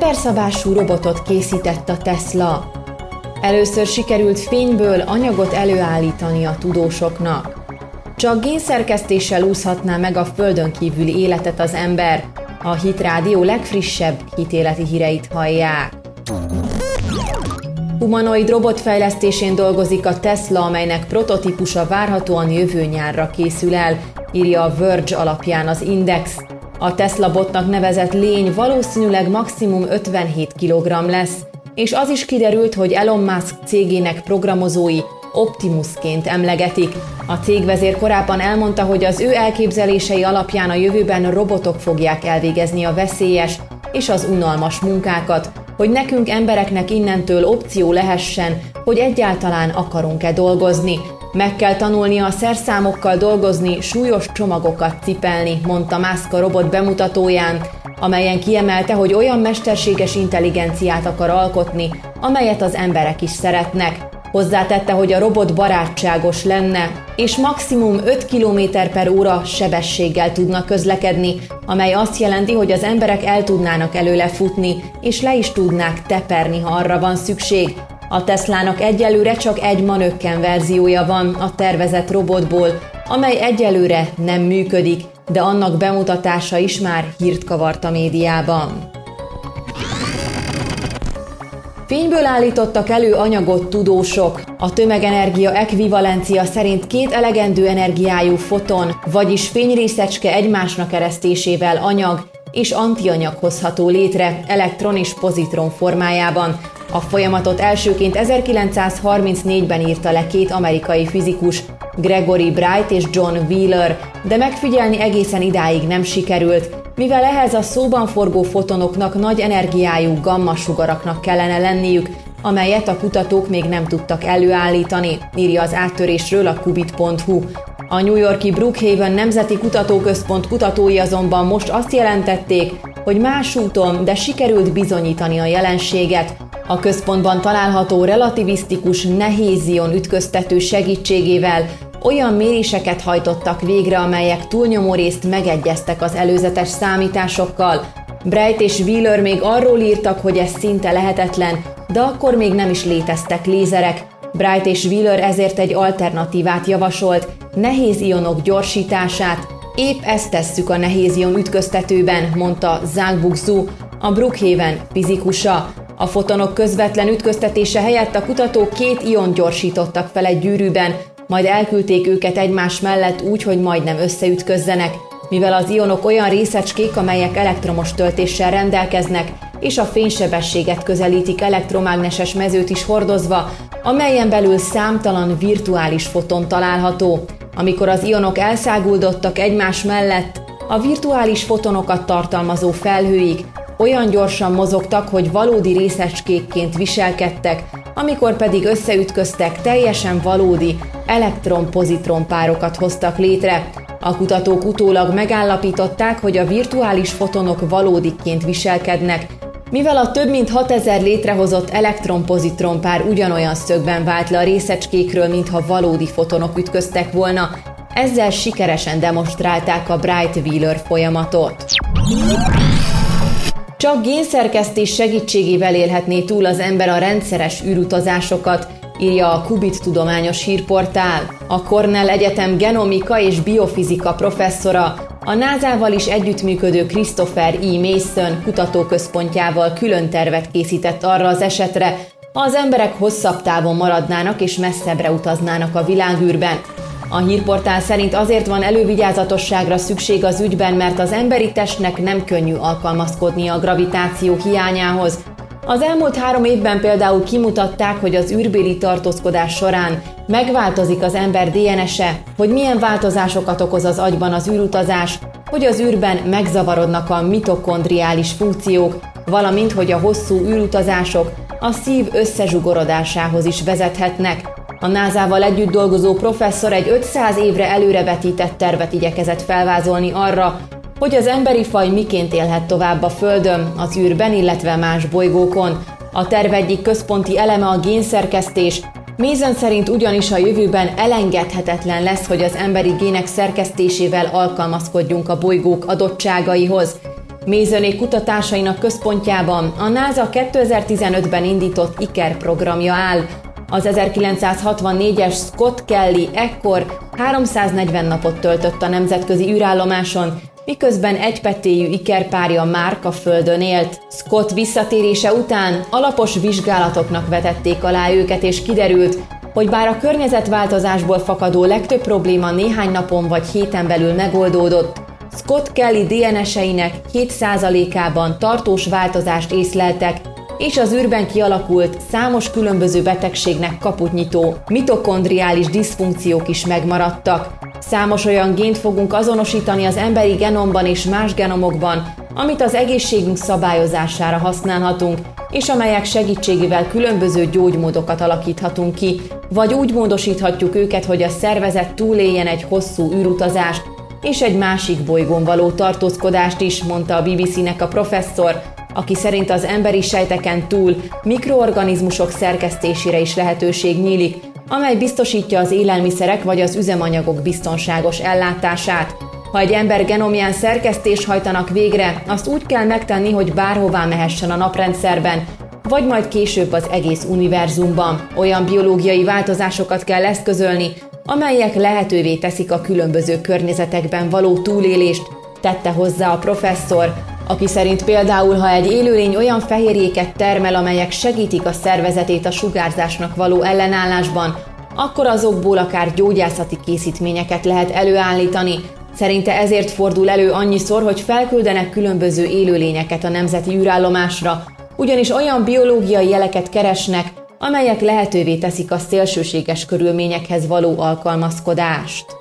emberszabású robotot készített a Tesla. Először sikerült fényből anyagot előállítani a tudósoknak. Csak génszerkesztéssel úszhatná meg a földön kívüli életet az ember. A Hit Rádió legfrissebb hitéleti híreit hallják. Humanoid robotfejlesztésén dolgozik a Tesla, amelynek prototípusa várhatóan jövő nyárra készül el, írja a Verge alapján az Index. A Tesla botnak nevezett lény valószínűleg maximum 57 kg lesz, és az is kiderült, hogy Elon Musk cégének programozói Optimusként emlegetik. A cégvezér korábban elmondta, hogy az ő elképzelései alapján a jövőben robotok fogják elvégezni a veszélyes és az unalmas munkákat, hogy nekünk embereknek innentől opció lehessen, hogy egyáltalán akarunk-e dolgozni. Meg kell tanulnia a szerszámokkal dolgozni, súlyos csomagokat cipelni, mondta Musk a robot bemutatóján, amelyen kiemelte, hogy olyan mesterséges intelligenciát akar alkotni, amelyet az emberek is szeretnek. Hozzátette, hogy a robot barátságos lenne, és maximum 5 km per óra sebességgel tudna közlekedni, amely azt jelenti, hogy az emberek el tudnának előle futni, és le is tudnák teperni, ha arra van szükség. A Teslának egyelőre csak egy manökken verziója van a tervezett robotból, amely egyelőre nem működik, de annak bemutatása is már hírt kavart a médiában. Fényből állítottak elő anyagot tudósok. A tömegenergia ekvivalencia szerint két elegendő energiájú foton, vagyis fényrészecske egymásnak eresztésével anyag és antianyag hozható létre elektron és pozitron formájában. A folyamatot elsőként 1934-ben írta le két amerikai fizikus, Gregory Bright és John Wheeler, de megfigyelni egészen idáig nem sikerült, mivel ehhez a szóban forgó fotonoknak nagy energiájú gamma-sugaraknak kellene lenniük, amelyet a kutatók még nem tudtak előállítani, írja az áttörésről a kubit.hu. A New Yorki Brookhaven Nemzeti Kutatóközpont kutatói azonban most azt jelentették, hogy más úton, de sikerült bizonyítani a jelenséget. A központban található relativisztikus nehézion ütköztető segítségével olyan méréseket hajtottak végre, amelyek túlnyomó részt megegyeztek az előzetes számításokkal. Bright és Wheeler még arról írtak, hogy ez szinte lehetetlen, de akkor még nem is léteztek lézerek. Bright és Wheeler ezért egy alternatívát javasolt, nehéz ionok gyorsítását. Épp ezt tesszük a nehéz ion ütköztetőben, mondta Zhang Buxu, a Brookhaven fizikusa. A fotonok közvetlen ütköztetése helyett a kutatók két ion gyorsítottak fel egy gyűrűben, majd elküldték őket egymás mellett úgy, hogy majdnem összeütközzenek, mivel az ionok olyan részecskék, amelyek elektromos töltéssel rendelkeznek, és a fénysebességet közelítik elektromágneses mezőt is hordozva, amelyen belül számtalan virtuális foton található. Amikor az ionok elszáguldottak egymás mellett, a virtuális fotonokat tartalmazó felhőik olyan gyorsan mozogtak, hogy valódi részecskékként viselkedtek, amikor pedig összeütköztek, teljesen valódi elektron-pozitron párokat hoztak létre. A kutatók utólag megállapították, hogy a virtuális fotonok valódiként viselkednek, mivel a több mint 6000 létrehozott elektron-pozitron pár ugyanolyan szögben vált le a részecskékről, mintha valódi fotonok ütköztek volna, ezzel sikeresen demonstrálták a Bright-Wheeler folyamatot. Csak génszerkesztés segítségével élhetné túl az ember a rendszeres űrutazásokat, írja a Kubit tudományos hírportál. A Cornell Egyetem genomika és biofizika professzora, a NASA-val is együttműködő Christopher E. Mason kutatóközpontjával külön tervet készített arra az esetre, ha az emberek hosszabb távon maradnának és messzebbre utaznának a világűrben. A hírportál szerint azért van elővigyázatosságra szükség az ügyben, mert az emberi testnek nem könnyű alkalmazkodni a gravitáció hiányához. Az elmúlt három évben például kimutatták, hogy az űrbéli tartózkodás során megváltozik az ember DNS-e, hogy milyen változásokat okoz az agyban az űrutazás, hogy az űrben megzavarodnak a mitokondriális funkciók, valamint hogy a hosszú űrutazások a szív összezsugorodásához is vezethetnek. A NASA-val együtt dolgozó professzor egy 500 évre előrevetített tervet igyekezett felvázolni arra, hogy az emberi faj miként élhet tovább a Földön, az űrben, illetve más bolygókon. A terv egyik központi eleme a génszerkesztés, Mézen szerint ugyanis a jövőben elengedhetetlen lesz, hogy az emberi gének szerkesztésével alkalmazkodjunk a bolygók adottságaihoz. Mézönék kutatásainak központjában a NASA 2015-ben indított IKER programja áll. Az 1964-es Scott Kelly ekkor 340 napot töltött a nemzetközi űrállomáson, miközben egypetéjű ikerpárja Márk a Földön élt. Scott visszatérése után alapos vizsgálatoknak vetették alá őket, és kiderült, hogy bár a környezetváltozásból fakadó legtöbb probléma néhány napon vagy héten belül megoldódott, Scott Kelly DNS-einek 7%-ában tartós változást észleltek, és az űrben kialakult számos különböző betegségnek kaput nyitó mitokondriális diszfunkciók is megmaradtak. Számos olyan gént fogunk azonosítani az emberi genomban és más genomokban, amit az egészségünk szabályozására használhatunk, és amelyek segítségével különböző gyógymódokat alakíthatunk ki, vagy úgy módosíthatjuk őket, hogy a szervezet túléljen egy hosszú űrutazást, és egy másik bolygón való tartózkodást is, mondta a BBC-nek a professzor, aki szerint az emberi sejteken túl mikroorganizmusok szerkesztésére is lehetőség nyílik, amely biztosítja az élelmiszerek vagy az üzemanyagok biztonságos ellátását. Ha egy ember genomján szerkesztés hajtanak végre, azt úgy kell megtenni, hogy bárhová mehessen a naprendszerben, vagy majd később az egész univerzumban. Olyan biológiai változásokat kell eszközölni, amelyek lehetővé teszik a különböző környezetekben való túlélést, tette hozzá a professzor, aki szerint például, ha egy élőlény olyan fehérjéket termel, amelyek segítik a szervezetét a sugárzásnak való ellenállásban, akkor azokból akár gyógyászati készítményeket lehet előállítani. Szerinte ezért fordul elő annyiszor, hogy felküldenek különböző élőlényeket a nemzeti űrállomásra, ugyanis olyan biológiai jeleket keresnek, amelyek lehetővé teszik a szélsőséges körülményekhez való alkalmazkodást.